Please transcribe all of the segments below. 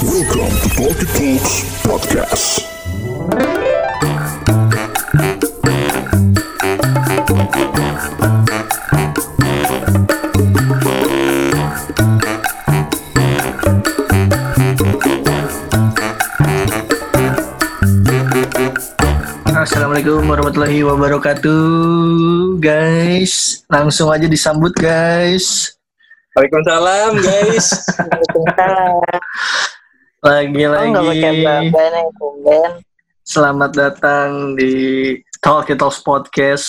Welcome to Talkie Talks Podcast. Assalamualaikum warahmatullahi wabarakatuh Guys Langsung aja disambut guys Waalaikumsalam guys. Lagi-lagi Oh, tumben. Selamat datang di Talk Talks Podcast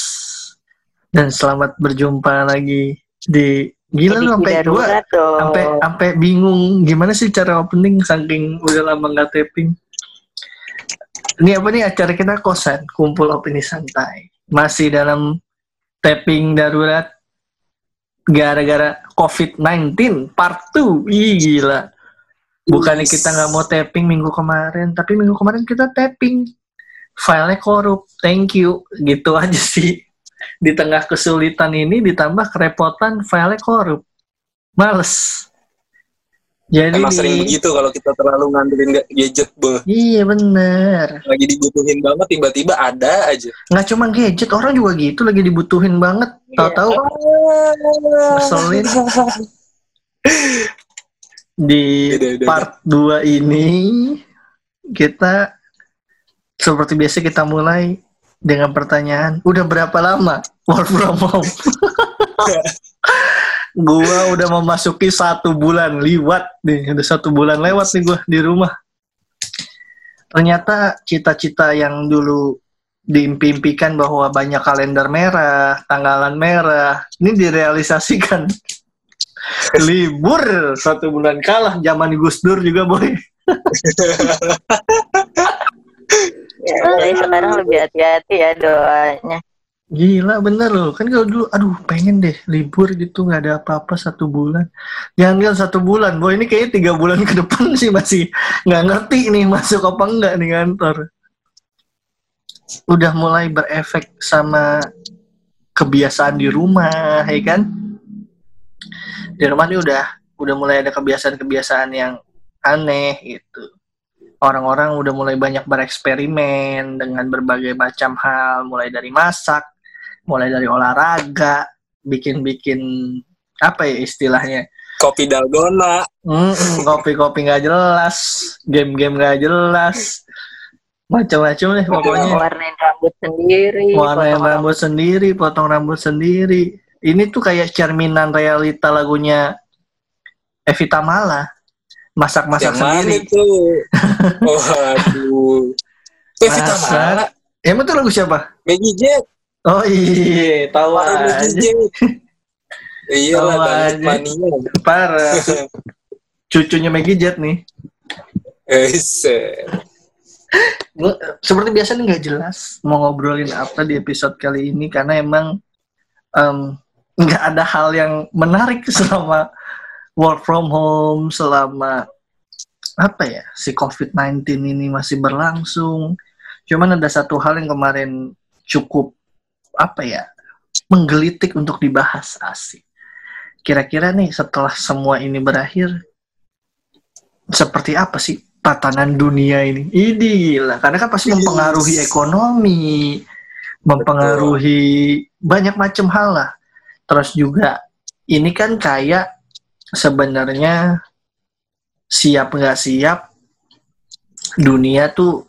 Dan selamat berjumpa lagi di Gila lu sampai dua sampai sampai bingung gimana sih cara opening saking udah lama nggak taping. Ini apa nih acara kita kosan, kumpul opini santai. Masih dalam taping darurat gara-gara COVID-19 part 2. Ih gila. Bukannya kita nggak mau taping minggu kemarin, tapi minggu kemarin kita taping. Filenya korup. Thank you. Gitu aja sih. Di tengah kesulitan ini ditambah kerepotan filenya korup. Males. Jadi Emang sering begitu kalau kita terlalu ngandelin ga- gadget, be. Iya bener. Lagi dibutuhin banget, tiba-tiba ada aja. Nggak cuma gadget, orang juga gitu lagi dibutuhin banget. Tahu-tahu ngeselin. Di part 2 ini kita seperti biasa kita mulai dengan pertanyaan, udah berapa lama work from home? gua udah memasuki satu bulan liwat nih, udah satu bulan lewat nih gua di rumah. Ternyata cita-cita yang dulu diimpi-impikan bahwa banyak kalender merah, tanggalan merah, ini direalisasikan. Libur satu bulan kalah zaman Gus Dur juga boy. Ya, jadi sekarang lebih hati-hati ya doanya. Gila bener loh. Kan kalau dulu aduh pengen deh libur gitu nggak ada apa-apa satu bulan. Jangan kan satu bulan boy. Ini kayaknya tiga bulan ke depan sih masih nggak ngerti nih masuk apa enggak nih kantor udah mulai berefek sama kebiasaan di rumah ya kan di rumah nih udah udah mulai ada kebiasaan-kebiasaan yang aneh gitu orang-orang udah mulai banyak bereksperimen dengan berbagai macam hal mulai dari masak mulai dari olahraga, bikin-bikin apa ya istilahnya, Kopi dalgona. Mm-mm, kopi-kopi nggak jelas, game-game nggak jelas, macam-macam deh pokoknya. Warnain rambut sendiri. Warnain potong rambut sendiri, potong rambut sendiri. Ini tuh kayak cerminan realita lagunya Evita Mala. Masak-masak Yang mana sendiri. tuh? Waduh. Eh, Vita Masak. Mala. Emang tuh lagu siapa? Maggie Jet. Oh iya, tahu Warung aja. Maggie Jet. Iya lah, Tahu aja. mania. Parah. Cucunya Maggie Jet nih. Eh. Gua, seperti biasa nih nggak jelas mau ngobrolin apa di episode kali ini karena emang em, nggak ada hal yang menarik selama work from home selama apa ya si COVID-19 ini masih berlangsung. Cuman ada satu hal yang kemarin cukup apa ya menggelitik untuk dibahas asik. Kira-kira nih setelah semua ini berakhir seperti apa sih tatanan dunia ini? Ini gila, karena kan pasti mempengaruhi ekonomi, mempengaruhi banyak macam hal lah. Terus juga ini kan kayak sebenarnya siap nggak siap dunia tuh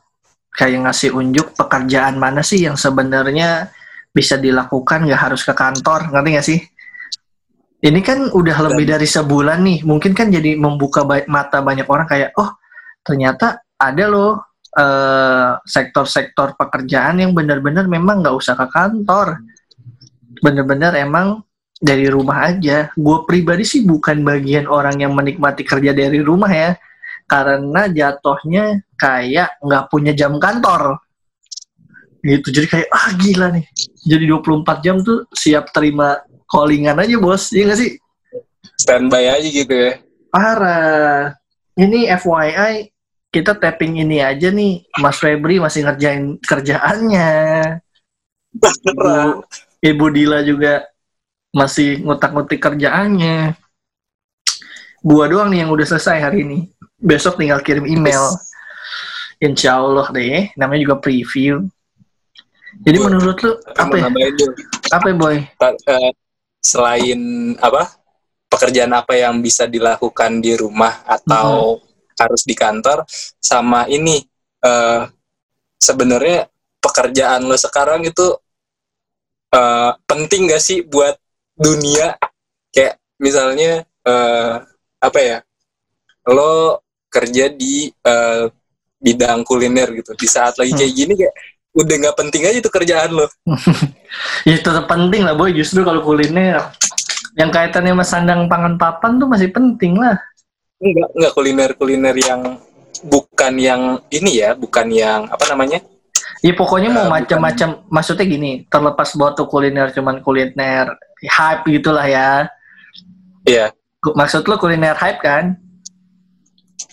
kayak ngasih unjuk pekerjaan mana sih yang sebenarnya bisa dilakukan nggak harus ke kantor, ngerti nggak sih? Ini kan udah lebih dari sebulan nih, mungkin kan jadi membuka ba- mata banyak orang kayak, oh ternyata ada loh eh, sektor-sektor pekerjaan yang benar-benar memang nggak usah ke kantor, benar-benar emang dari rumah aja. Gue pribadi sih bukan bagian orang yang menikmati kerja dari rumah ya, karena jatuhnya kayak nggak punya jam kantor. Gitu, jadi kayak, ah gila nih. Jadi 24 jam tuh siap terima callingan aja bos, iya nggak sih? Standby aja gitu ya. Parah. Ini FYI, kita tapping ini aja nih, Mas Febri masih ngerjain kerjaannya. Ibu, Ibu Dila juga masih ngutak-ngutik kerjaannya. Gua doang nih yang udah selesai hari ini. besok tinggal kirim email. Insya Allah deh, namanya juga preview. Jadi Boy, menurut lu apa ya? Apa ya, boy? Eh, selain apa pekerjaan apa yang bisa dilakukan di rumah atau harus di kantor sama ini eh, sebenarnya pekerjaan lo sekarang itu eh, penting gak sih buat dunia kayak misalnya eh, apa ya lo kerja di eh, bidang kuliner gitu di saat lagi kayak gini kayak udah nggak penting aja tuh kerjaan lo Ya tetap penting lah, boy. Justru kalau kuliner yang kaitannya sama sandang pangan papan tuh masih penting lah. Enggak, enggak kuliner-kuliner yang bukan yang ini ya, bukan yang apa namanya? Ya pokoknya mau Eh, macam-macam. Maksudnya gini, terlepas bahwa tuh kuliner cuman kuliner hype gitulah ya. Iya, Gu- Maksud lo kuliner hype kan?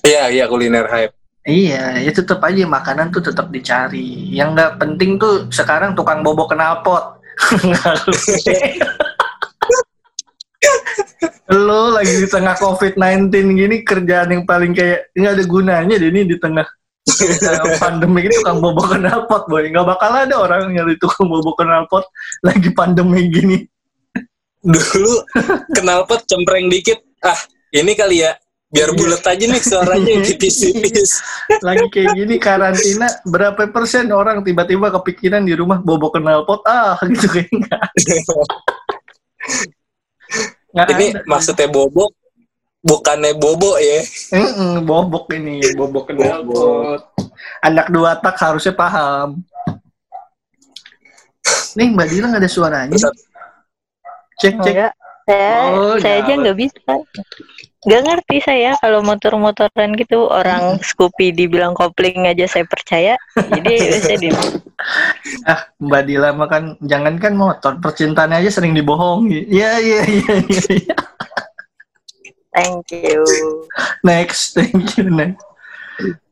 iya, iya kuliner hype. Iya, ya tetap aja makanan tuh tetap dicari. Yang nggak penting tuh sekarang tukang bobok knalpot. lo lagi di tengah COVID-19 gini kerjaan yang paling kayak nggak ada gunanya deh ini di tengah pandemi ini tukang bobok knalpot boy nggak bakal ada orang yang nyari tukang bobok knalpot lagi pandemi gini Dulu knalpot cempreng dikit. Ah, ini kali ya. Biar bulat aja nih suaranya yang tipis-tipis. lagi kayak gini karantina berapa persen orang tiba-tiba kepikiran di rumah bobok knalpot ah gitu kayak nggak nggak ini ada. maksudnya bobok bukannya bobo ya. Mm-mm, bobok ini bobok knalpot anak dua tak harusnya paham nih mbak Dila nggak ada suaranya Terus, cek cek Enggak. Saya Oh, saya aja nggak bisa. Nggak ngerti saya kalau motor-motoran gitu orang Scoopy dibilang kopling aja saya percaya. Jadi saya di ah mbak Dila mah kan jangankan motor percintaannya aja sering dibohongi iya iya iya iya iya. thank you. next thank you next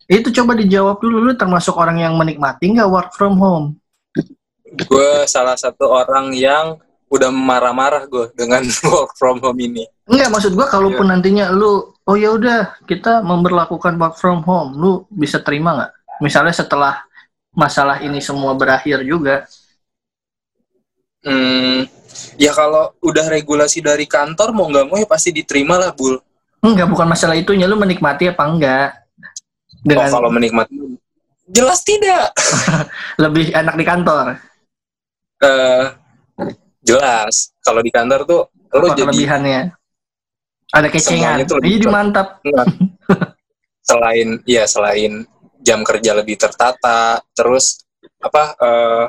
itu coba dijawab dulu lu termasuk orang yang menikmati nggak work from home gue salah satu orang yang udah marah-marah gue dengan work from home ini. Enggak, maksud Iya. kalaupun nantinya lu oh ya udah kita memberlakukan work from home, lu bisa terima nggak? Misalnya setelah masalah ini semua berakhir juga. Hmm, ya kalau udah regulasi dari kantor mau nggak mau ya pasti diterima lah bul. Enggak, bukan masalah itunya lu menikmati apa enggak. Oh, Dengan kalau menikmati jelas tidak. lebih enak di kantor. Eh, jelas kalau di kantor tuh lo Apa jadi kelebihannya? Ada kecengan. Lebih Jadi mantap. selain ya selain jam kerja lebih tertata, terus apa eh,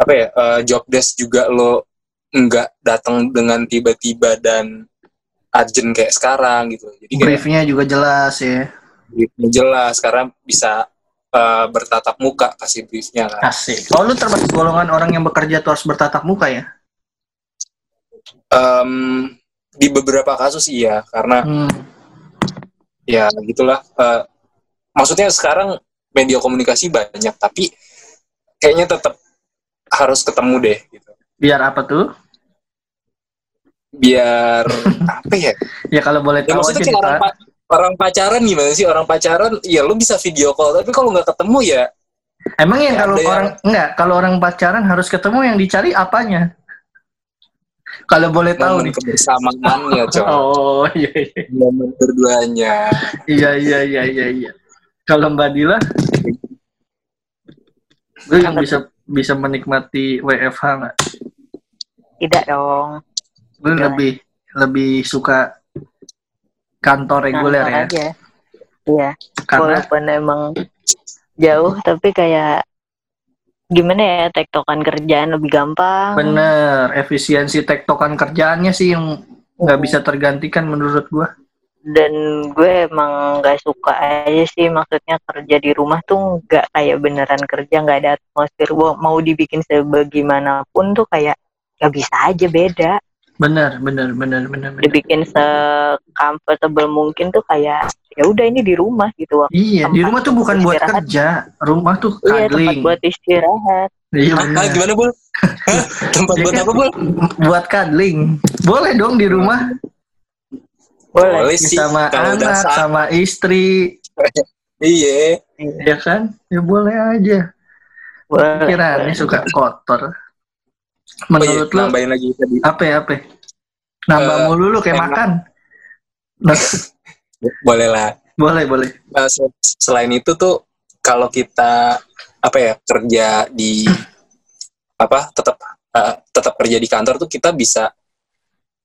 apa ya eh, job desk juga lo nggak datang dengan tiba-tiba dan urgent kayak sekarang gitu. Jadi Briefnya juga jelas ya. briefnya jelas sekarang bisa eh, bertatap muka kasih briefnya kan. Asik. Oh lu termasuk golongan orang yang bekerja tuh harus bertatap muka ya? Em, di beberapa kasus iya karena Hmm. ya gitulah Eh, maksudnya sekarang media komunikasi banyak tapi kayaknya tetap harus ketemu deh gitu Biar apa tuh? biar apa ya Ya kalau boleh ya tahu maksudnya aja orang, orang pacaran gimana sih orang pacaran ya lu bisa video call tapi kalau nggak ketemu ya Emang yang Ya, kalau ada yang- orang enggak, kalau orang pacaran harus ketemu yang dicari apanya? Kalau boleh tahu nih. kebersamaannya coy Oh iya iya momen berduanya iya iya iya iya. iya. Kalau Mbak Dila, gue yang bisa bisa menikmati WFH nggak? Tidak dong. Gue Gimana? lebih lebih suka kantor reguler Kantor ya, aja. Iya. karena Walaupun emang jauh tapi kayak gimana ya tektokan kerjaan lebih gampang. bener efisiensi tektokan kerjaannya sih yang nggak Hmm. bisa tergantikan menurut gue. dan gue emang nggak suka aja sih maksudnya kerja di rumah tuh nggak kayak beneran kerja nggak ada atmosfer Mau- mau dibikin sebagaimanapun tuh kayak nggak bisa aja beda Bener bener bener bener. bener. dibikin se comfortable mungkin tuh kayak ya udah ini di rumah gitu Iya, di rumah tuh bukan buat kerja, rumah tuh iya tempat buat istirahat Iya ah, gimana bul Hah? tempat buat apa bul Buat cuddling. Boleh dong di rumah. Boleh. Boleh sih sama anak, sama istri, Iya. ya kan? Ya boleh aja. Boleh. Pikirannya suka kotor. Oh iya, Menurut lu nambahin lagi tadi. apa ya apa? ya? Nambah Eh, mulu lu kayak enak. makan. Boleh lah. boleh boleh. Nah, se- selain itu tuh kalau kita apa ya kerja di apa tetap eh, tetap kerja di kantor tuh kita bisa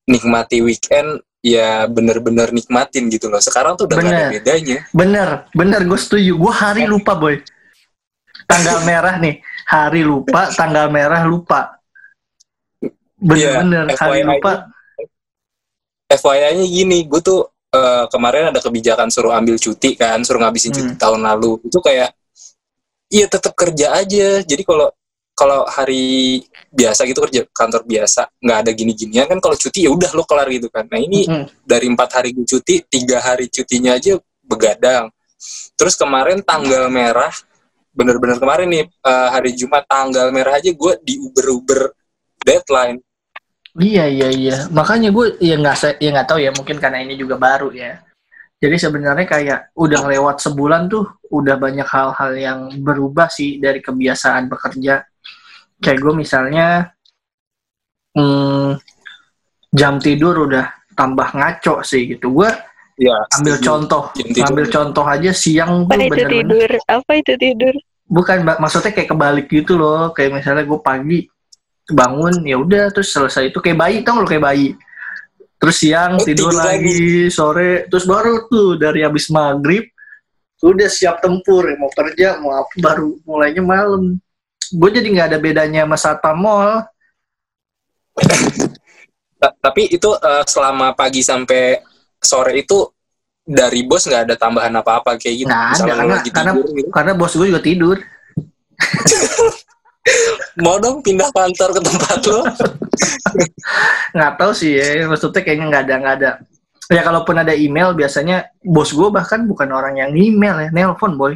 nikmati weekend ya bener-bener nikmatin gitu loh. Sekarang tuh udah gak ada Bener. bedanya. Bener, bener gue setuju. Gue hari lupa boy. Tanggal merah nih, hari lupa, tanggal merah lupa. Bener-bener hari FYI. lupa. FYI-nya gini, gue tuh eh, kemarin ada kebijakan suruh ambil cuti kan, suruh ngabisin cuti Hmm. tahun lalu. Itu kayak iya tetap kerja aja. Jadi kalau kalau hari biasa gitu kerja kantor biasa nggak ada gini-ginian kan kalau cuti ya udah lo kelar gitu kan. Nah ini Mm-mm. dari empat hari gue cuti tiga hari cutinya aja begadang terus kemarin tanggal merah bener-bener kemarin nih eh, hari Jumat tanggal merah aja gue di Uber Uber deadline Iya iya iya. Makanya gue ya nggak ya nggak tahu ya mungkin karena ini juga baru ya. Jadi sebenarnya kayak udah lewat sebulan tuh udah banyak hal-hal yang berubah sih dari kebiasaan bekerja. Kayak gue misalnya hmm, jam tidur udah tambah ngaco sih gitu. Gue ya ambil setuju. contoh, tidur. ambil contoh aja siang Apa tuh itu bener-bener tidur? Apa itu tidur? bukan maksudnya kayak kebalik gitu loh. Kayak misalnya gue pagi bangun ya udah terus selesai. Itu kayak bayi tau lo kayak bayi? Terus siang Oh, tidur, tidur lagi sore terus baru tuh dari habis maghrib udah siap tempur ya, mau kerja mau apa baru mulainya malam. Gue jadi nggak ada bedanya sama satpam mall. Ta- tapi itu eh, selama pagi sampai sore itu dari bos nggak ada tambahan apa-apa kayak gitu? Misalnya lo karena lagi karena gitu. karena bos gue juga tidur mau dong pindah kantor ke tempat lo nggak tahu sih ya maksudnya kayaknya nggak ada nggak ada ya kalaupun ada email biasanya bos gue bahkan bukan orang yang email ya nelpon boy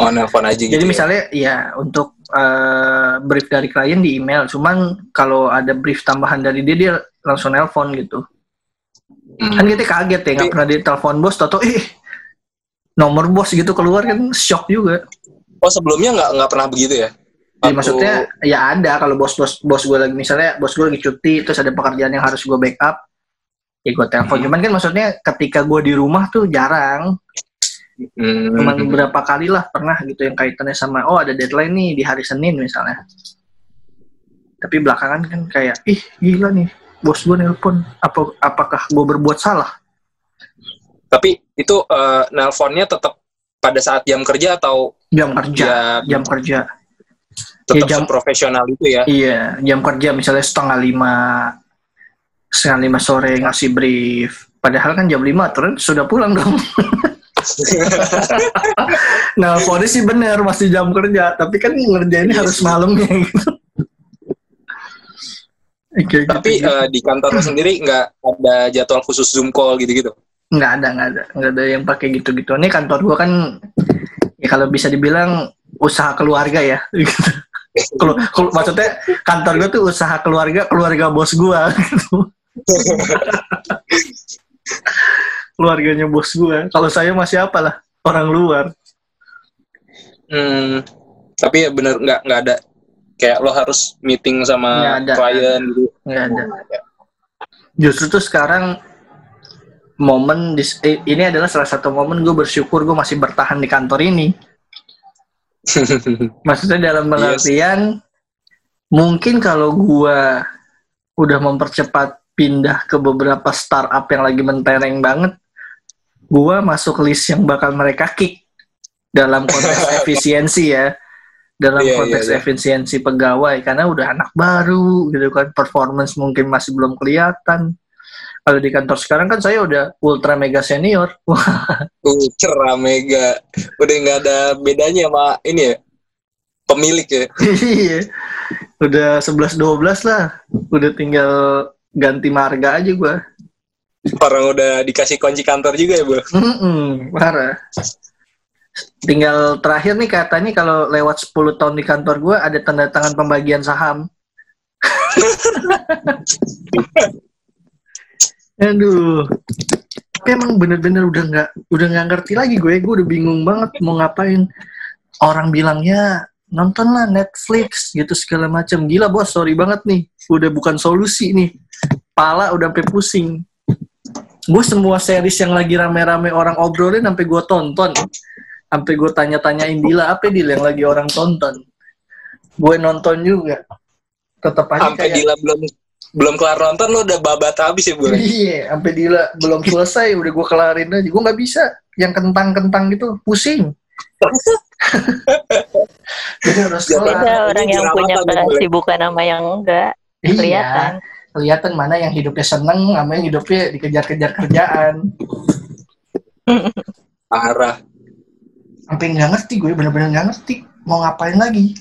oh nelfon aja gitu Jadi ya. misalnya ya untuk eh, brief dari klien di email, cuman kalau ada brief tambahan dari dia dia langsung nelpon gitu. Hmm. Kan kita kaget ya nggak pernah ditelepon bos, toto eh nomor bos gitu keluar kan shock juga. Oh sebelumnya nggak nggak pernah begitu ya Jadi Waktu- maksudnya ya ada kalau bos bos bos gue lagi misalnya bos gue lagi cuti terus ada pekerjaan yang harus gue backup, ya gue telepon. Hmm. Cuman kan maksudnya ketika gue di rumah tuh jarang, Hmm. cuman beberapa kali lah pernah gitu yang kaitannya sama oh ada deadline nih di hari Senin misalnya tapi belakangan kan kayak ih gila nih bos gue nelpon apa apakah gue berbuat salah Tapi itu eh, nelponnya tetap pada saat jam kerja atau jam kerja ya jam kerja. Tetap Ya, jam- profesional itu ya? iya jam kerja misalnya setengah lima setengah lima sore ngasih brief. Padahal kan jam lima terus sudah pulang dong. Nelponnya sih bener masih jam kerja. Tapi kan ngerjainnya harus malamnya gitu. Kayak Tapi gitu. eh, di kantor sendiri nggak ada jadwal khusus Zoom call gitu-gitu? nggak ada nggak ada. Nggak ada yang pakai gitu-gitu. Ini kantor gua kan ya kalau bisa dibilang usaha keluarga ya gitu. Kelu- kelu- maksudnya kantor gua tuh usaha keluarga keluarga bos gua gitu. keluarganya bos gua kalau saya masih apalah orang luar Hmm, tapi ya bener nggak nggak ada kayak lo harus meeting Nggak sama ada. klien gitu. nggak ada justru tuh sekarang momen eh, ini adalah salah satu momen gue bersyukur gue masih bertahan di kantor ini Maksudnya dalam Yes. pengertian mungkin kalau gua udah mempercepat pindah ke beberapa startup yang lagi mentereng banget, gua masuk list yang bakal mereka kick dalam konteks efisiensi ya. Dalam Iya, iya, konteks iya. efisiensi pegawai karena udah anak baru gitu kan, performance mungkin masih belum kelihatan. Kalau di kantor sekarang kan saya udah ultra mega senior. Ultra mega. Udah nggak ada bedanya sama ini ya pemilik ya. Iya. Udah 11 12 lah. Udah tinggal ganti marga aja gua. Orang udah dikasih kunci kantor juga ya, Bu. Mm-mm, parah. Tinggal terakhir nih katanya kalau lewat 10 tahun di kantor gua ada tanda tangan pembagian saham. Aduh. Tapi emang bener-bener udah nggak udah nggak ngerti lagi gue. Gue udah bingung banget mau ngapain. Orang bilangnya nonton lah Netflix gitu segala macam. Gila bos, sorry banget nih. Udah bukan solusi nih. Pala udah sampai pusing. Gue semua series yang lagi rame-rame orang obrolin sampai gue tonton. Sampai gue tanya-tanyain Dila apa Dila yang lagi orang tonton. Gue nonton juga. Tetap aja Sampai kayak Dila belum belum kelar nonton lo udah babat habis ya bu. Iya, sampai Dila belum selesai udah gue kelarin aja. Gue nggak bisa yang kentang-kentang gitu, pusing. Jadi harus kelar. Orang ini yang punya kesibukan sama yang enggak Iya, kelihatan. kelihatan mana yang hidupnya seneng, sama yang hidupnya dikejar-kejar kerjaan. Parah. Sampai nggak ngerti gue, bener-bener nggak ngerti mau ngapain lagi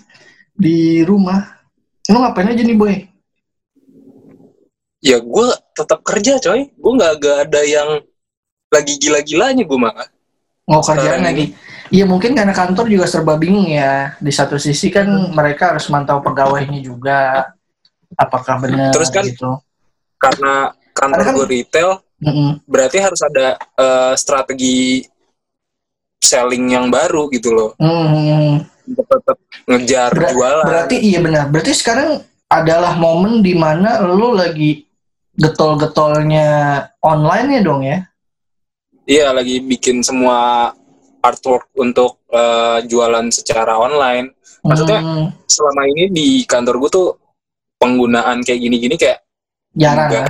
di rumah. Lu ngapain aja nih boy? Ya gue tetap kerja coy. Gue nggak nggak ada yang lagi gila-gilanya gue malah. Mau kerjaan Sekarang lagi? Iya mungkin karena kantor juga serba bingung ya. Di satu sisi kan Hmm. mereka harus mantau pegawainya juga. Apakah benar Terus kan- gitu. Karena kantor Karena kan- gue retail, Mm-mm. berarti harus ada eh, strategi selling yang baru gitu loh. Hmm. Untuk tetap ngejar Ber- jualan. Berarti iya benar. Berarti sekarang adalah momen di mana lu lagi getol-getolnya online ya dong ya? Iya lagi bikin semua artwork untuk eh, jualan secara online. Maksudnya Hmm, selama ini di kantor gue tuh penggunaan kayak gini-gini kayak jarang enggak.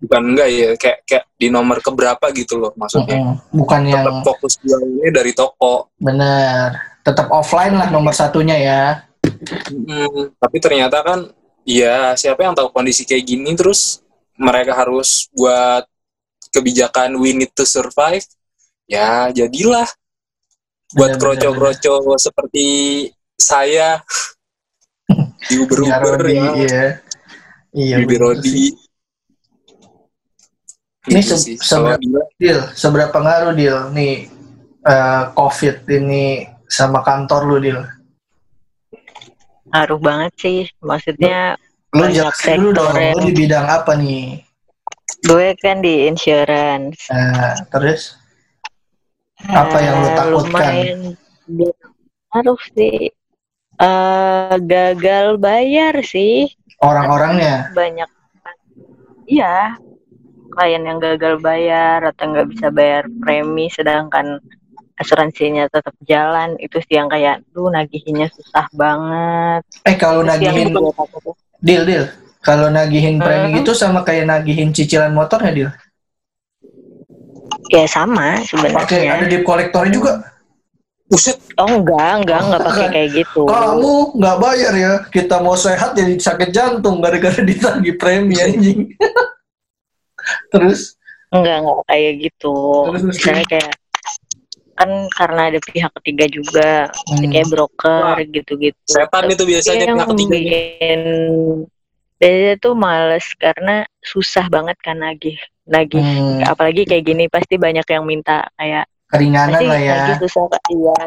bukan enggak ya kayak kayak di nomor keberapa gitu loh ya. maksudnya. Mm-mm. Bukan yang Tetap fokus jualannya dari toko. benar. Tetap offline lah nomor satunya ya. Mm, tapi ternyata kan ya siapa yang tahu kondisi kayak gini terus mereka harus buat kebijakan we need to survive. Ya jadilah buat Benar, kroco-kroco seperti saya di Uber-Uber Rodi, ya. iya. Iya. Bibi benar Rodi. sih. Ini Gitu se- sih. seberapa- Deal, seberapa ngaruh deal nih eh, COVID ini sama kantor lu deal? Ngaruh banget sih. Maksudnya Lu jelasin dulu dong, lu di bidang apa nih? gue kan di insurance. Nah, terus Apa yang lu Eh, takutkan? Lumayan ngaruh sih. Eh, gagal bayar sih. orang-orangnya? banyak iya klien yang gagal bayar atau nggak bisa bayar premi sedangkan asuransinya tetap jalan itu sih yang kayak duh nagihinnya susah banget Eh kalau nagihin deal deal, kalau nagihin premi Hmm. itu sama kayak nagihin cicilan motornya deal. ya sama Pakai ada sebenarnya debt kolektornya juga. Buset, oh enggak enggak enggak pakai kayak gitu Kamu nggak bayar ya? Kita mau sehat jadi sakit jantung gara-gara ditagih premi anjing. Terus enggak enggak kayak gitu Terus, terus, misalnya kayak kan karena ada pihak ketiga juga Hmm. kayak broker gitu-gitu setan itu biasanya yang pihak ketiga. bikin biasanya tuh males karena susah banget kan nagih nagih hmm, apalagi kayak gini pasti banyak yang minta kayak keringanan pasti lah ya. nagih susah Kak. iya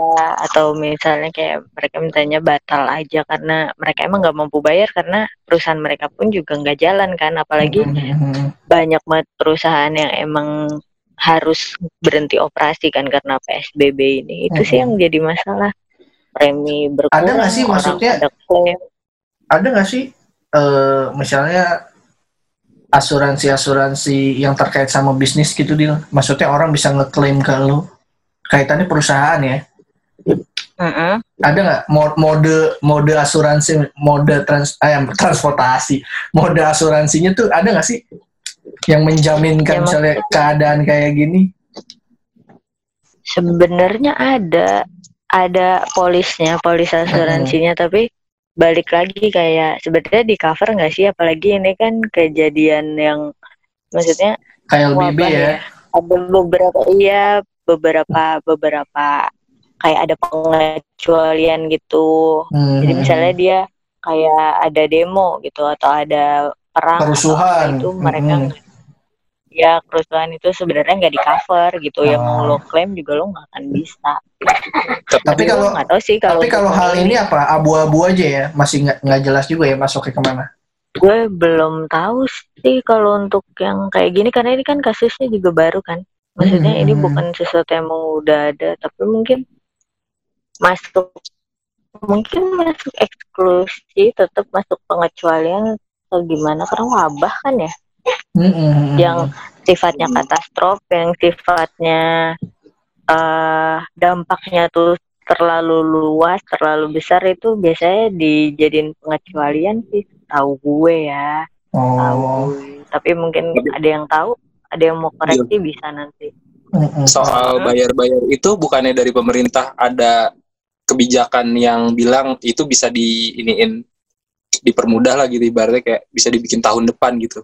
atau misalnya kayak mereka mintanya batal aja karena mereka emang nggak mampu bayar karena perusahaan mereka pun juga nggak jalan kan apalagi Hmm, banyak banget perusahaan yang emang harus berhenti operasi kan karena PSBB ini. Itu sih yang jadi masalah. Premi berkurang Ada nggak sih maksudnya- pada klaim. Ada nggak sih eh, misalnya asuransi-asuransi yang terkait sama bisnis gitu deal? Maksudnya orang bisa ngeklaim ke lu? Kaitannya perusahaan ya? Mm-mm. ada nggak? Mo- mode mode asuransi mode trans eh, transportasi. Mode asuransinya tuh ada nggak sih yang menjaminkan Ya, misalnya keadaan kayak gini? Sebenarnya ada ada polisnya polis asuransinya tapi balik lagi kayak sebenarnya di cover nggak sih? Apalagi ini kan kejadian yang maksudnya kayak LBB wabah ya? ada beberapa iya beberapa beberapa kayak ada pengecualian gitu. Hmm. jadi misalnya dia kayak ada demo gitu atau ada perang Kerusuhan. itu mereka Mm-mm. ya kerusuhan itu sebenarnya nggak di cover gitu yang Oh. mau lo klaim juga lo nggak akan bisa tapi Lo kalau nggak tahu sih kalau tapi kalau hal ini apa abu-abu aja ya masih nggak nggak jelas juga ya masuknya ke mana gue belum tahu sih kalau untuk yang kayak gini karena ini kan kasusnya juga baru kan maksudnya ini Hmm. bukan sesuatu yang udah ada tapi mungkin masuk mungkin masuk eksklusi tetap masuk pengecualian atau gimana karena wabah kan ya. Mm-mm. yang sifatnya katastrof yang sifatnya eh dampaknya tuh terlalu luas terlalu besar itu biasanya dijadiin pengecualian sih. Tahu gue ya tahu Oh. gue. Tapi mungkin ada yang tahu ada yang mau koreksi bisa nanti. Soal bayar-bayar itu bukannya dari pemerintah ada kebijakan yang bilang itu bisa di iniin dipermudah lah gitu ibaratnya kayak bisa dibikin tahun depan gitu.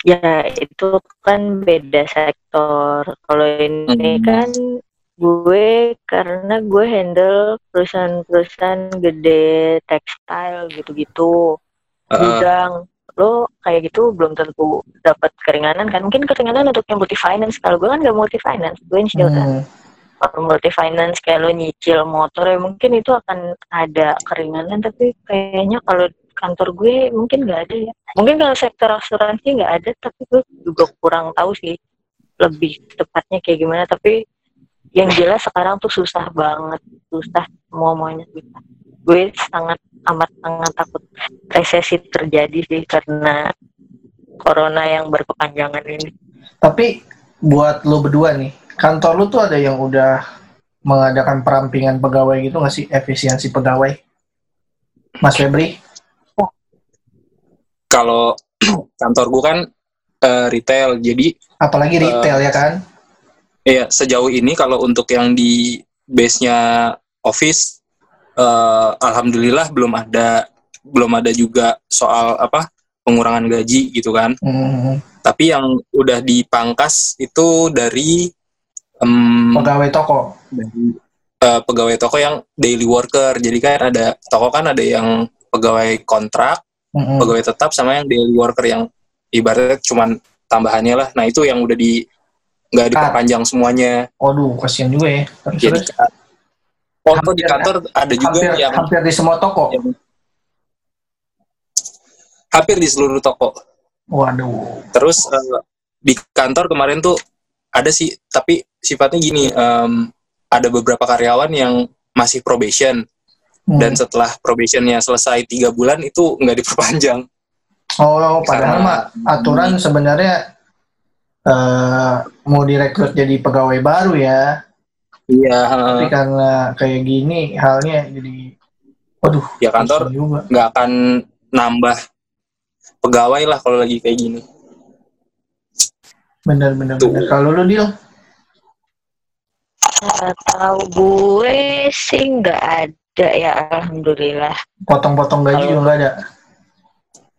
Ya itu kan beda sektor. Kalau ini Hmm. kan gue karena gue handle perusahaan-perusahaan gede tekstil gitu-gitu. Gudang lo kayak gitu belum tentu dapat keringanan kan. Mungkin keringanan untuk yang multi finance. Kalau gue kan gak multi finance gue insurance Hmm. kalau multi finance kayak lo nyicil motor ya mungkin itu akan ada keringanan tapi kayaknya kalau kantor gue mungkin nggak ada ya. Mungkin kalau sektor asuransi nggak ada tapi gue juga kurang tahu sih lebih tepatnya kayak gimana. Tapi yang jelas sekarang tuh susah banget susah mau maunya gue sangat amat sangat takut resesi terjadi sih karena corona yang berkepanjangan ini. Tapi buat lo berdua nih, kantor lu tuh ada yang udah mengadakan perampingan pegawai gitu nggak sih? Efisiensi pegawai? Mas Febri? kalau kantor gue kan eh, retail jadi Apalagi retail ya kan? ya sejauh ini kalau untuk yang di base-nya office eh, alhamdulillah belum ada belum ada juga soal apa pengurangan gaji gitu kan Hmm. tapi yang udah dipangkas itu dari em, Pegawai toko. dari eh, pegawai toko yang daily worker jadi kan ada toko kan ada yang pegawai kontrak Hmm. pegawai tetap sama yang daily worker yang ibaratnya cuman tambahannya lah nah itu yang udah di nggak diperpanjang semuanya Waduh, kasihan juga ya. Terus, jadi terus oh kok di kantor ada juga hampir, yang hampir di semua toko. yang hampir di seluruh toko Waduh. terus eh, di kantor kemarin tuh ada sih tapi sifatnya gini em, ada beberapa karyawan yang masih probation. Hmm. dan setelah probationnya selesai tiga bulan itu nggak diperpanjang. Oh, padahal mah aturan sebenarnya eh mau direkrut jadi pegawai baru ya. iya Tapi karena kayak gini halnya jadi waduh, ya kantor nggak akan nambah pegawai lah kalau lagi kayak gini Bener bener Tuh. bener. Kalau lu deal tahu gue sih nggak ada ya alhamdulillah potong-potong gaji juga nggak ada.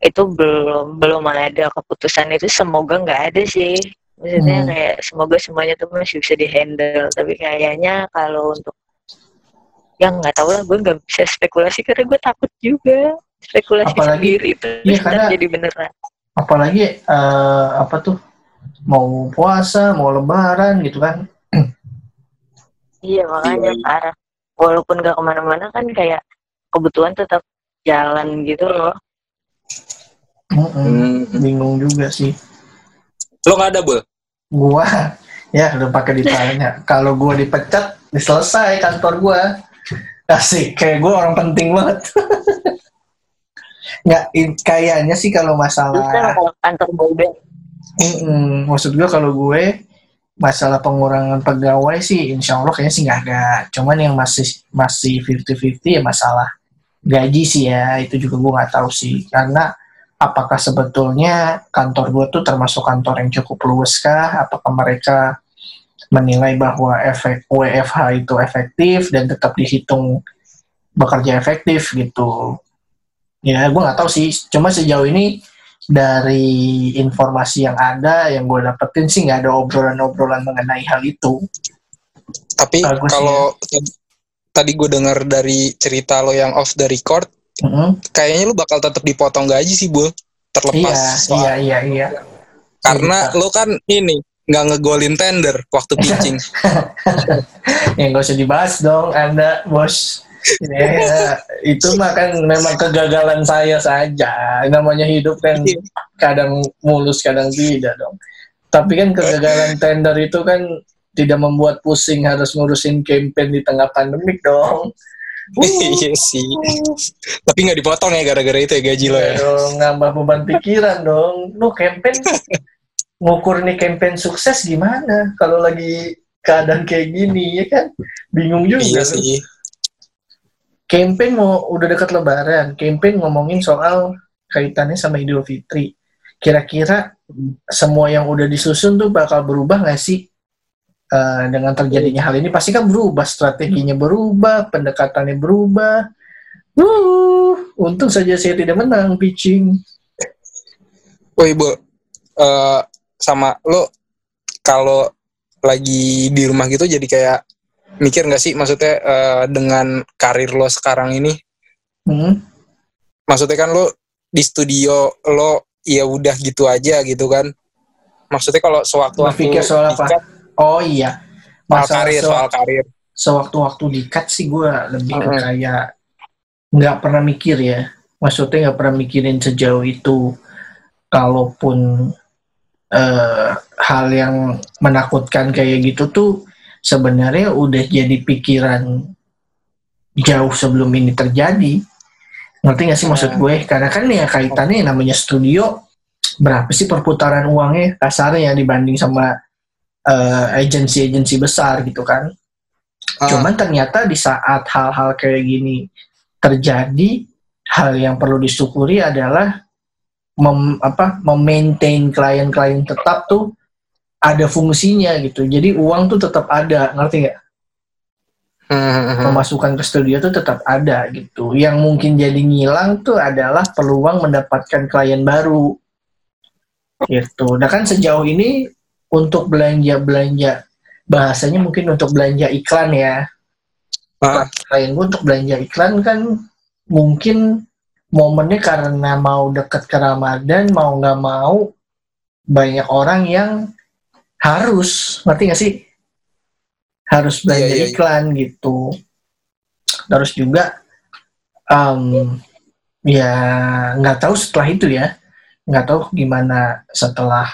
itu belum belum ada keputusan itu semoga nggak ada sih maksudnya Hmm. kayak semoga semuanya tuh masih bisa dihandle tapi kayaknya kalau untuk yang nggak tahu lah gue nggak bisa spekulasi karena gue takut juga spekulasi Apalagi- sendiri itu iya, karena- jadi beneran Apalagi eh, apa tuh mau puasa, mau lebaran gitu kan. iya makanya Iya. parah walaupun nggak ke mana-mana kan kayak kebutuhan tetap jalan gitu loh Mm-mm. hmm. Bingung juga sih. lo nggak ada bul Gua ya udah pakai ditanya. Kalau gua dipecat, diselesai kantor gua. Asik, kayak gua orang penting banget. Nggak, kayaknya sih kalau masalah kan kalau kantor Mm-mm. maksud gue kalau gue masalah pengurangan pegawai sih insya Allah kayaknya sih nggak ada. Cuman yang masih masih 50-50 ya masalah gaji sih ya itu juga gue nggak tahu sih. Karena apakah sebetulnya kantor gue tuh termasuk kantor yang cukup luas kah? Apakah mereka menilai bahwa efek WFH itu efektif dan tetap dihitung bekerja efektif gitu? Ya gue nggak tahu sih. Cuma sejauh ini dari informasi yang ada yang gue dapetin sih nggak ada obrolan-obrolan mengenai hal itu. Tapi kalau tadi gue dengar dari cerita lo yang off the record Mm-mm. kayaknya lu bakal tetap dipotong gaji sih bul. Terlepas iya soal iya iya iya. Karena lo kan ini nggak ngegolin tender waktu pitching. Yang gak usah dibahas dong anda bos Ya, itu mah kan memang kegagalan saya saja. Namanya hidup kan Iya. kadang mulus, kadang tidak dong. Tapi kan kegagalan tender itu kan tidak membuat pusing harus ngurusin campaign di tengah pandemik dong. iya sih. Tapi nggak dipotong ya gara-gara itu ya gaji lo Ya ya. dong, nambah beban pikiran dong. Lu campaign ngukur nih campaign sukses gimana kalau lagi keadaan kayak gini ya kan? Bingung juga. Iya sih. Campaign mau udah dekat lebaran, campaign ngomongin soal kaitannya sama Idul Fitri. Kira-kira semua yang udah disusun tuh bakal berubah nggak sih? Eh, dengan terjadinya hal ini pasti kan berubah, strateginya berubah, pendekatannya berubah. Wuh, untung saja saya tidak menang pitching. Oh ibu, eh, sama lo kalau lagi di rumah gitu jadi kayak mikir nggak sih maksudnya eh, dengan karir lo sekarang ini Hmm. maksudnya kan lo di studio lo ya udah gitu aja gitu kan maksudnya kalau sewaktu-waktu soal apa? di-cut, Oh iya, soal masalah karir sewa- soal karir sewaktu-waktu dikat sih gue lebih ke Mm-mm. kayak nggak pernah mikir ya maksudnya nggak pernah mikirin sejauh itu kalaupun eh, hal yang menakutkan kayak gitu tuh sebenarnya udah jadi pikiran jauh sebelum ini terjadi. Ngerti nggak sih maksud Hmm. gue? Karena kan ya kaitannya namanya studio berapa sih perputaran uangnya kasarnya dibanding sama eh, agensi-agensi besar gitu kan. Ah, Cuman ternyata di saat hal-hal kayak gini terjadi, hal yang perlu disyukuri adalah mem, apa memaintain klien-klien tetap tuh ada fungsinya gitu. Jadi uang tuh tetap ada, ngerti nggak? hmm. Pemasukan ke studio tuh tetap ada gitu. Yang mungkin jadi ngilang tuh adalah peluang mendapatkan klien baru. Gitu. Nah kan sejauh ini untuk belanja-belanja bahasanya mungkin untuk belanja iklan ya. Ah, klien gue untuk belanja iklan kan mungkin momennya karena mau deket ke Ramadan mau nggak mau banyak orang yang harus ngerti nggak sih? Harus belanja Iya, iya, iya. iklan gitu. Terus juga em, ya nggak tahu setelah itu ya. Nggak tahu gimana setelah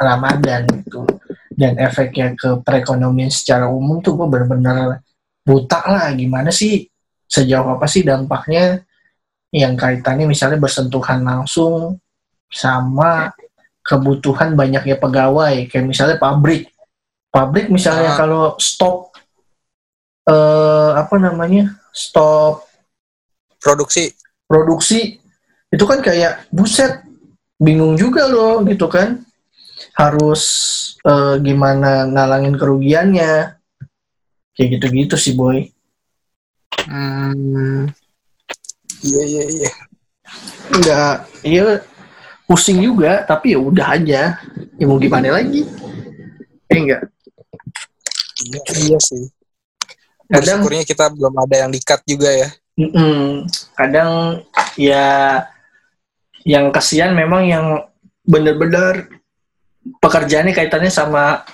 Ramadan gitu. Dan efeknya ke perekonomian secara umum tuh gue bener-bener buta lah. Gimana sih? Sejauh apa sih dampaknya? Yang kaitannya misalnya bersentuhan langsung sama kebutuhan banyaknya pegawai. Kayak misalnya pabrik. Pabrik misalnya Ah. kalau stop eh apa namanya stop produksi. produksi itu kan kayak buset bingung juga loh gitu kan. Harus eh, gimana ngalangin kerugiannya. Kayak gitu-gitu sih boy. Hmm. Iya iya iya. nggak iya pusing juga tapi ya udah aja ya mau gimana lagi eh enggak Iya, iya sih. kadang Bersyukurnya kita belum ada yang di-cut juga ya. Mm-mm. kadang ya yang kasihan memang yang bener-bener pekerjaannya kaitannya sama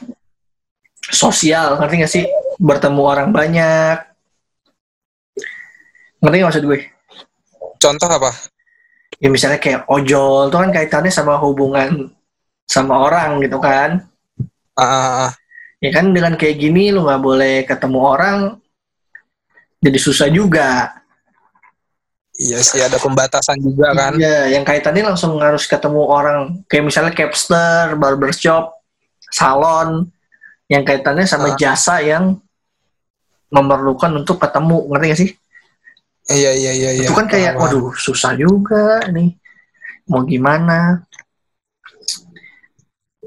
sosial ngerti gak sih bertemu orang banyak ngerti gak maksud gue Contoh apa? Ya misalnya kayak ojol itu kan kaitannya sama hubungan sama orang gitu kan ah. ya kan dengan kayak gini lu nggak boleh ketemu orang jadi susah juga Iya sih ada pembatasan juga kan. Iya, yang kaitannya langsung harus ketemu orang kayak misalnya capster, barbershop, salon, yang kaitannya sama Ah. jasa yang memerlukan untuk ketemu, ngerti gak sih? Iya iya iya iya. Itu kan kayak, Paham, waduh susah juga nih, mau gimana?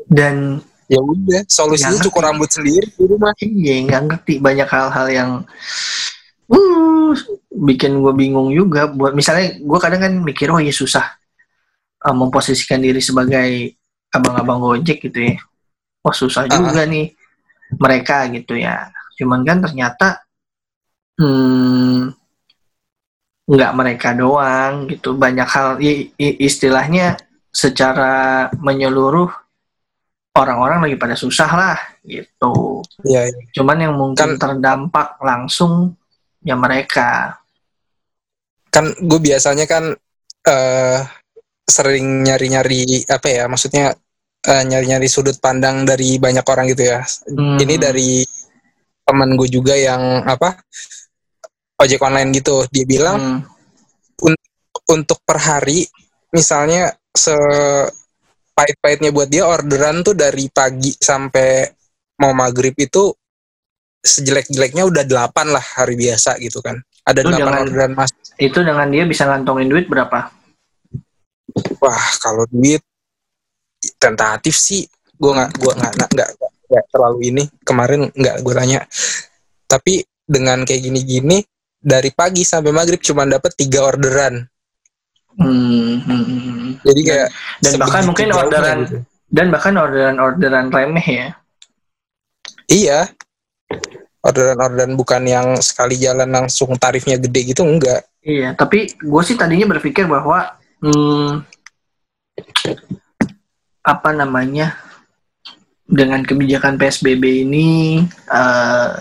Dan Ya udah, solusinya Ya, cukur rambut sendiri di rumah. iya nggak ngerti banyak hal-hal yang, uh, bikin gue bingung juga. Buat misalnya gue kadang kan mikir, oh iya susah uh, memposisikan diri sebagai abang-abang gojek gitu ya. Wah susah Ah. juga nih mereka gitu ya. Cuman kan ternyata hmm, nggak mereka doang gitu. Banyak hal i- i- istilahnya secara menyeluruh orang-orang lagi pada susah lah gitu. Iya iya. Cuman yang mungkin Kan- terdampak langsung ya mereka. kan gue biasanya kan eh sering nyari-nyari apa ya maksudnya eh, nyari-nyari sudut pandang dari banyak orang gitu ya Hmm. ini dari teman gue juga yang apa ojek online gitu. Dia bilang Hmm. untuk per hari misalnya se pahit-pahitnya buat dia orderan tuh dari pagi sampai mau maghrib itu sejelek-jeleknya udah delapan lah hari biasa gitu kan. Ada delapan jangan- orderan mas Itu dengan dia bisa ngantongin duit berapa? wah kalau duit tentatif sih. Gue nggak gue nggak nggak nggak terlalu ini. Kemarin nggak gue tanya. Tapi dengan kayak gini-gini dari pagi sampai maghrib cuma dapat tiga orderan Hmm, hmm, hmm, hmm. jadi kayak Dan bahkan sebegitu mungkin orderan gitu. dan bahkan orderan-orderan remeh ya. iya orderan-orderan bukan yang sekali jalan langsung tarifnya gede gitu enggak Iya, tapi gue sih tadinya berpikir bahwa hmm, apa namanya dengan kebijakan PSBB ini eh,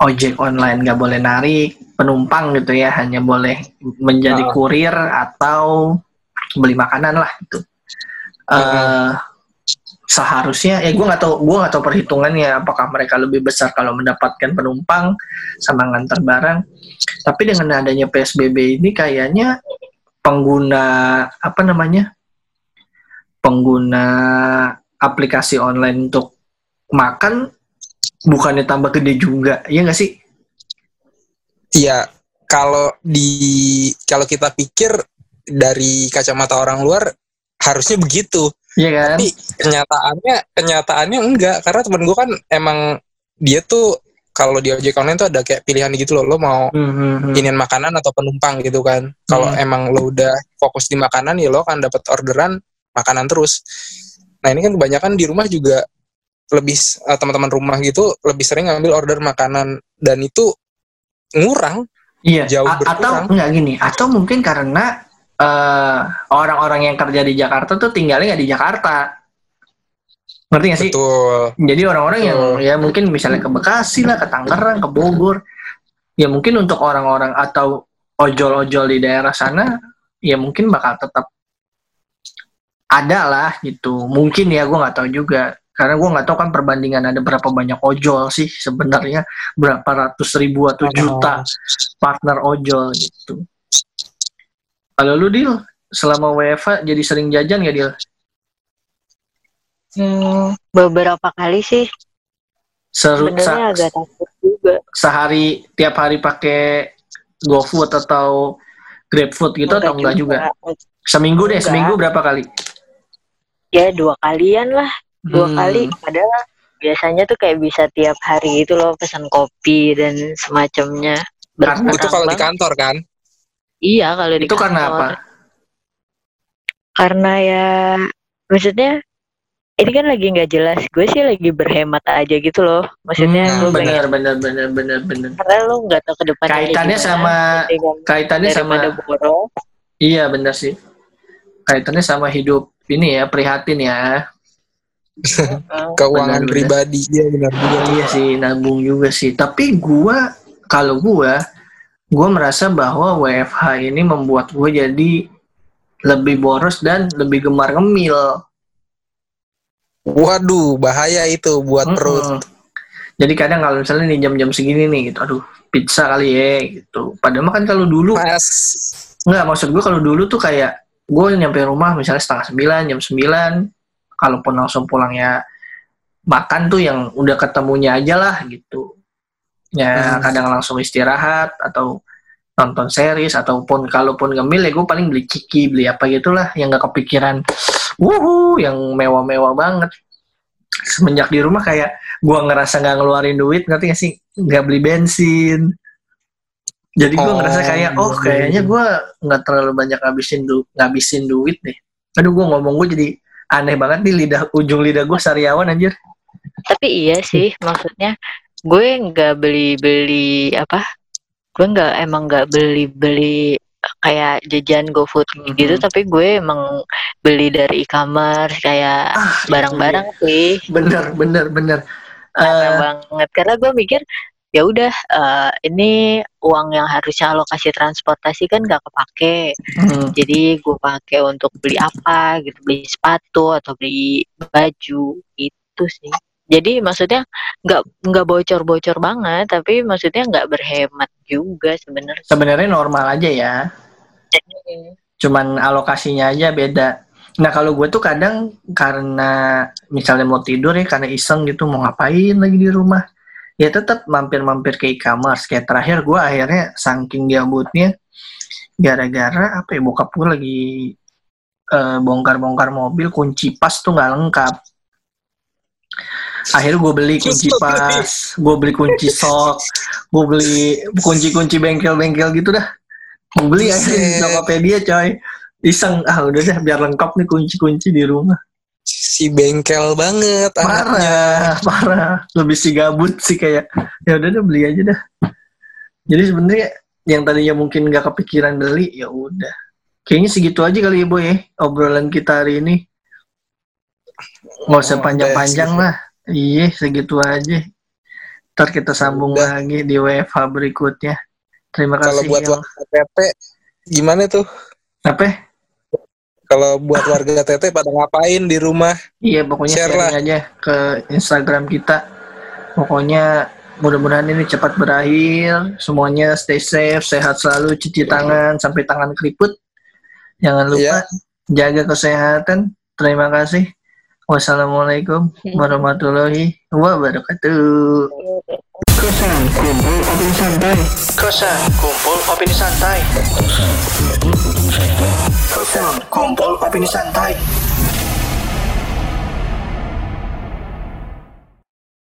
ojek online nggak boleh narik penumpang gitu ya, hanya boleh menjadi Ah. kurir atau beli makanan lah gitu. Eh, seharusnya, ya gue nggak tahu, gue nggak tahu perhitungannya apakah mereka lebih besar kalau mendapatkan penumpang sama ngantar barang. Tapi dengan adanya PSBB ini kayaknya pengguna apa namanya? pengguna aplikasi online untuk makan bukannya tambah gede juga, iya nggak sih? Iya, kalau di kalau kita pikir dari kacamata orang luar harusnya begitu. Iya kan? Tapi kenyataannya kenyataannya enggak karena temen gue kan emang dia tuh kalau di ojek online tuh ada kayak pilihan gitu loh, lo mau Hmm, hmm, inian makanan atau penumpang gitu kan. Kalau Hmm. emang lo udah fokus di makanan ya lo akan dapat orderan makanan terus. Nah ini kan kebanyakan di rumah juga lebih eh, teman-teman rumah gitu lebih sering ngambil order makanan dan itu ngurang Iya. jauh A- atau berkurang. enggak gini, atau mungkin karena eh, orang-orang yang kerja di Jakarta tuh tinggalnya nggak di Jakarta. Ngerti nggak sih? betul Jadi orang-orang yang ya mungkin misalnya ke Bekasi lah, ke Tangerang, ke Bogor, ya mungkin untuk orang-orang atau ojol-ojol di daerah sana, ya mungkin bakal tetap ada lah gitu. Mungkin ya gue nggak tahu juga. Karena gue nggak tahu kan perbandingan ada berapa banyak ojol sih sebenarnya berapa ratus ribu atau juta partner ojol gitu. Kalau lu Dil, selama WFA jadi sering jajan gak Dil? Hmm, beberapa kali sih Seru, sebenarnya agak takut juga. sehari tiap hari pakai GoFood atau GrabFood gitu atau enggak juga? Seminggu deh, Enggak. seminggu berapa kali? Ya dua kalian lah, dua Hmm. kali. Padahal biasanya tuh kayak bisa tiap hari itu loh pesan kopi dan semacamnya. Karena- itu kalau di kantor kan. Iya kalau di Itu karena apa? Karena ya maksudnya ini kan lagi nggak jelas. Gue sih lagi berhemat aja gitu loh. Maksudnya Hmm, gue bener, bener, bener, bener, bener. karena lo nggak tahu ke depannya Kaitannya gimana, sama gitu kan. kaitannya sama boros. iya bener sih. Kaitannya sama hidup ini ya, prihatin ya. Keuangan Benar, pribadi ya benar juga Iya sih, nabung juga sih. Tapi gua kalau gua gua merasa bahwa WFH ini membuat gue jadi lebih boros dan lebih gemar ngemil. waduh bahaya itu buat perut Mm-mm. Jadi kadang kalau misalnya nih jam-jam segini nih gitu, aduh pizza kali ya gitu. Padahal mah kan kalau dulu mas nggak maksud gue kalau dulu tuh kayak gue nyampe rumah misalnya setengah sembilan jam sembilan, kalaupun langsung pulang ya makan tuh yang udah ketemunya aja lah gitu. Ya Hmm. kadang langsung istirahat atau nonton series ataupun kalaupun ngemil ya gue paling beli ciki beli apa gitulah yang nggak kepikiran wuhu yang mewah-mewah banget semenjak di rumah kayak gue ngerasa nggak ngeluarin duit ngerti gak sih nggak beli bensin jadi gue Oh, ngerasa kayak oh iya, kayaknya iya. gue nggak terlalu banyak ngabisin du ngabisin duit deh aduh gue ngomong gue jadi aneh banget nih lidah ujung lidah gue sariawan anjir Tapi iya sih, maksudnya gue nggak beli-beli apa? Gue nggak emang nggak beli-beli kayak jajan GoFood gitu, Mhm. tapi gue emang beli dari e-commerce kayak ah barang-barang sih. bener bener bener Eh, banget karena gue mikir ya udah eh, ini uang yang harusnya alokasi transportasi kan nggak kepake Hmm. jadi gue pakai untuk beli apa gitu beli sepatu atau beli baju itu sih jadi maksudnya nggak nggak bocor-bocor banget tapi maksudnya nggak berhemat juga sebenarnya Sebenarnya normal aja ya. Cuman alokasinya aja beda. Nah kalau gue tuh kadang karena misalnya mau tidur ya karena iseng gitu mau ngapain lagi di rumah ya tetap mampir-mampir ke e-commerce. Kayak terakhir gue akhirnya saking gabutnya gara-gara apa ya bokap gue lagi eh, bongkar-bongkar mobil kunci pas tuh nggak lengkap. Akhirnya gue beli kunci pas gue beli kunci sok gue beli kunci-kunci bengkel-bengkel gitu dah. Gue beli akhirnya di. Tokopedia coy. Iseng. Ah udah deh biar lengkap nih kunci-kunci di rumah Si bengkel banget parah anaknya. parah lebih si gabut sih kayak ya udah deh beli aja dah. Jadi sebenarnya yang tadinya mungkin nggak kepikiran beli ya udah. Kayaknya segitu aja kali ya boy ya obrolan kita hari ini. Nggak usah panjang-panjang lah. Iya segitu aja. Ntar kita sambung Udah. lagi di WFH berikutnya. Terima Kalau kasih buat yang. TT gimana tuh? apa Kalau buat warga TT pada ngapain di rumah? Iya pokoknya Share sharing lah. aja ke Instagram kita. Pokoknya mudah-mudahan ini cepat berakhir. Semuanya stay safe, sehat selalu, cuci tangan sampai tangan keriput. Jangan lupa jaga kesehatan. Terima kasih. Wassalamualaikum warahmatullahi wabarakatuh. Kosan kumpul opini santai. Kosan kumpul opini santai. Kosan kumpul opini santai.